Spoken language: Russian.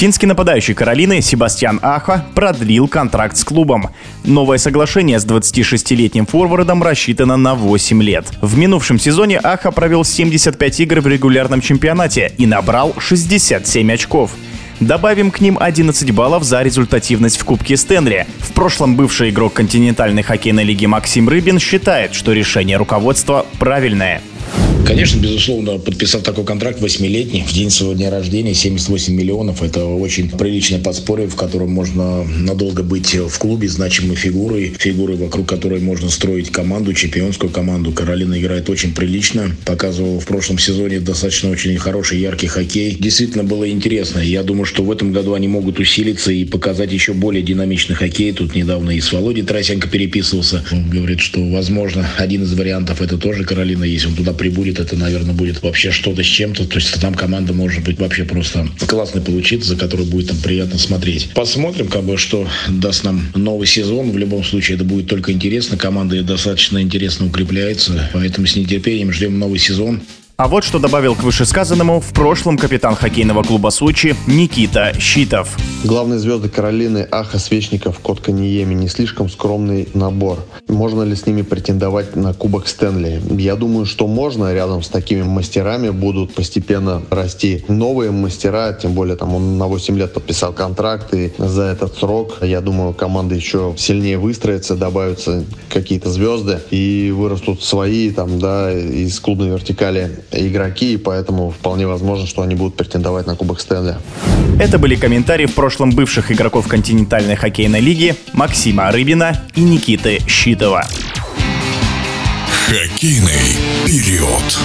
Финский нападающий Каролины Себастьян Аха продлил контракт с клубом. Новое соглашение с 26-летним форвардом рассчитано на 8 лет. В минувшем сезоне Аха провел 75 игр в регулярном чемпионате и набрал 67 очков. Добавим к ним 11 баллов за результативность в Кубке Стэнли. В прошлом бывший игрок континентальной хоккейной лиги Максим Рыбин считает, что решение руководства правильное. Конечно, безусловно, подписав такой контракт восьмилетний, в день своего дня рождения, 78 миллионов, это очень приличное подспорье, в котором можно надолго быть в клубе значимой фигурой, фигурой, вокруг которой можно строить команду, чемпионскую команду. Каролина играет очень прилично, показывал в прошлом сезоне достаточно очень хороший, яркий хоккей. Действительно было интересно. Я думаю, что в этом году они могут усилиться и показать еще более динамичный хоккей. Тут недавно и с Володей Тарасенко переписывался. Он говорит, что, возможно, один из вариантов это тоже Каролина, если он туда прибудет, это, наверное, будет вообще что-то с чем-то. То есть там команда может быть вообще просто классной получиться, за которой будет там приятно смотреть. Посмотрим, как бы, что даст нам новый сезон. В любом случае, это будет только интересно. Команда достаточно интересно укрепляется, поэтому с нетерпением ждем новый сезон. А вот что добавил к вышесказанному в прошлом капитан хоккейного клуба Сочи Никита Щитов. Главные звезды Каролины Аха, Свечников, Кот Каниеми не слишком скромный набор. Можно ли с ними претендовать на Кубок Стэнли? Я думаю, что можно. Рядом с такими мастерами будут постепенно расти новые мастера. Тем более там он на 8 лет подписал контракт. И за этот срок, я думаю, команда еще сильнее выстроится, добавятся какие-то звезды и вырастут свои там, да, из клубной вертикали игроки, и поэтому вполне возможно, что они будут претендовать на Кубок Стэнли. Это были комментарии в прошлом бывших игроков континентальной хоккейной лиги Максима Рыбина и Никиты Щитова. Хоккейный период.